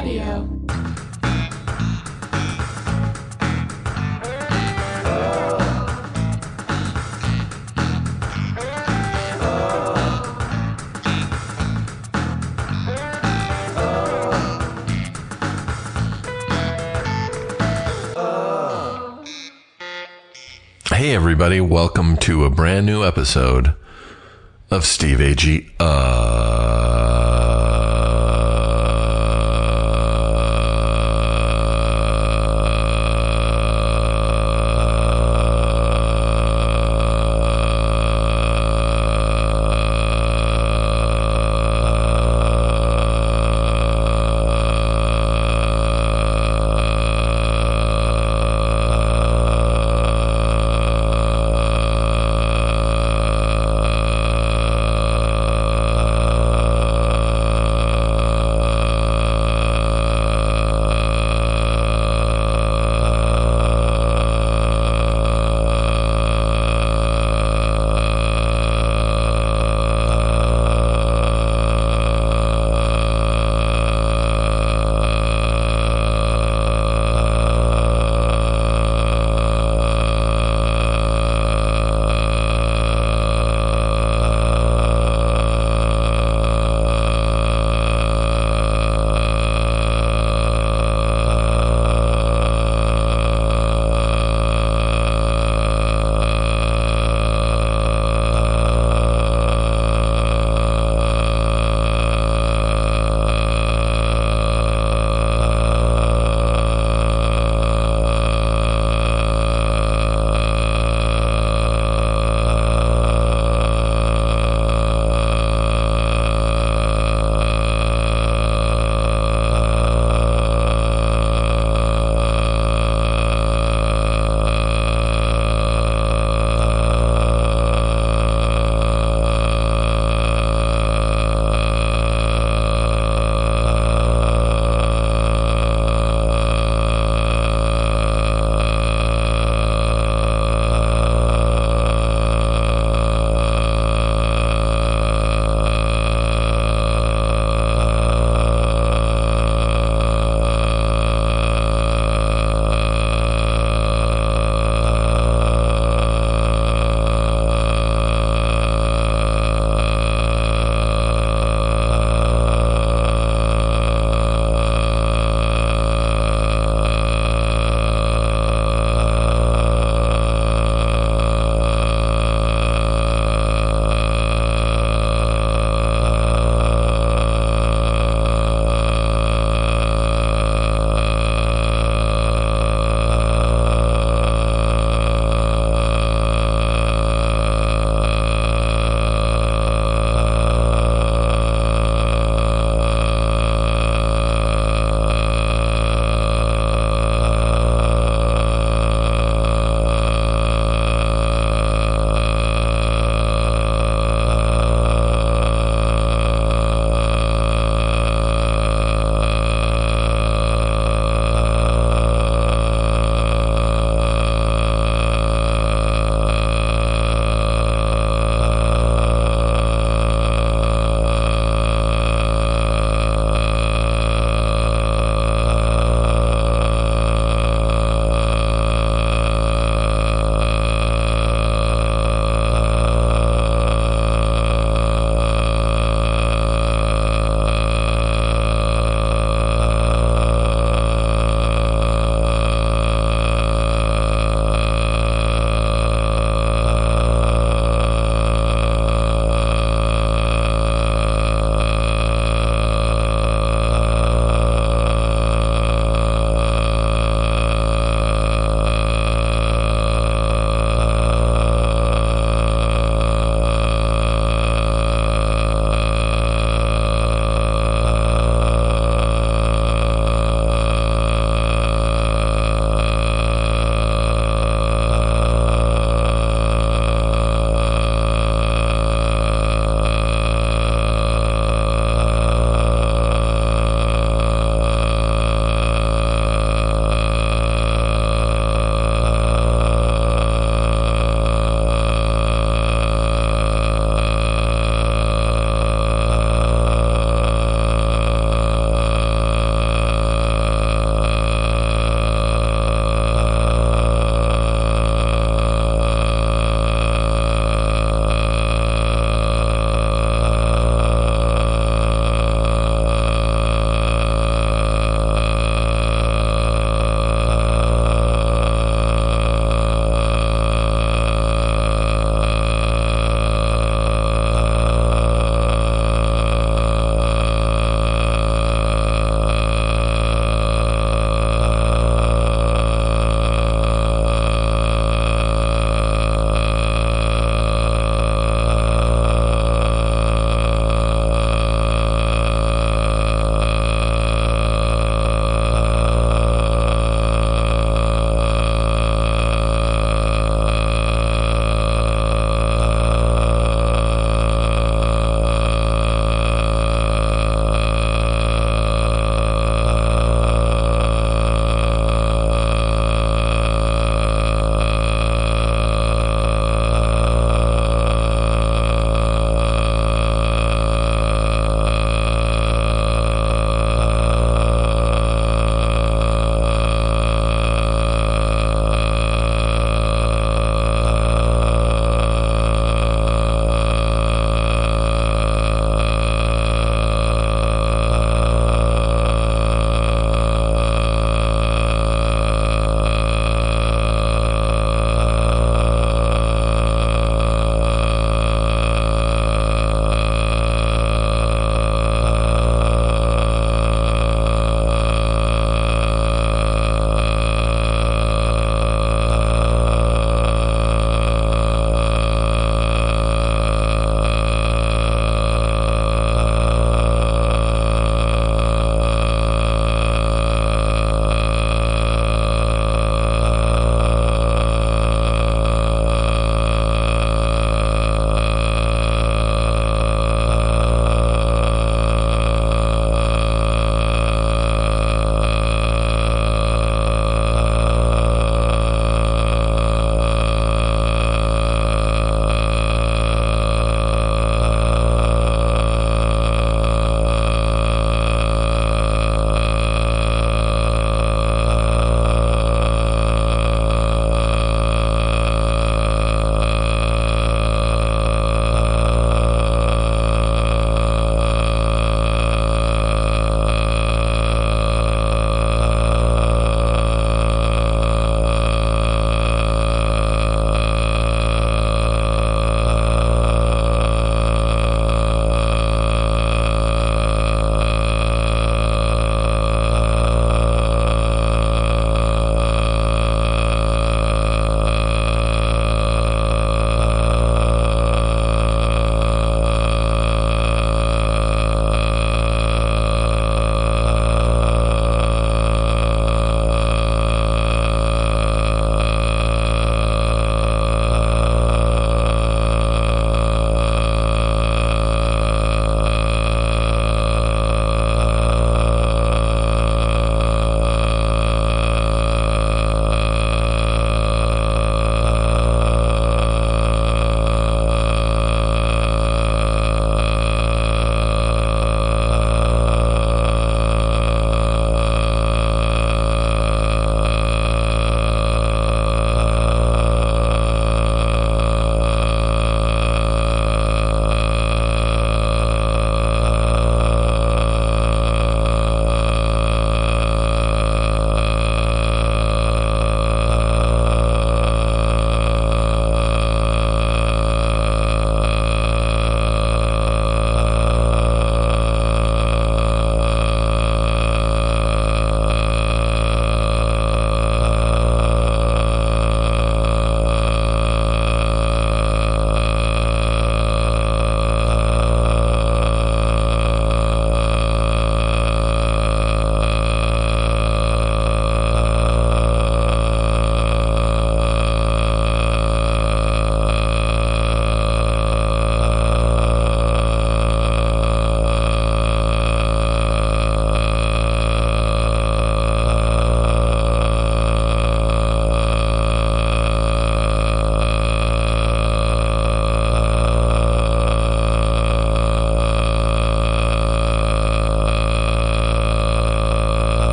Audio. Hey, everybody, welcome to a brand new episode of Steve Agee. Well, uh,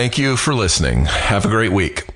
thank you for listening. Have a great week.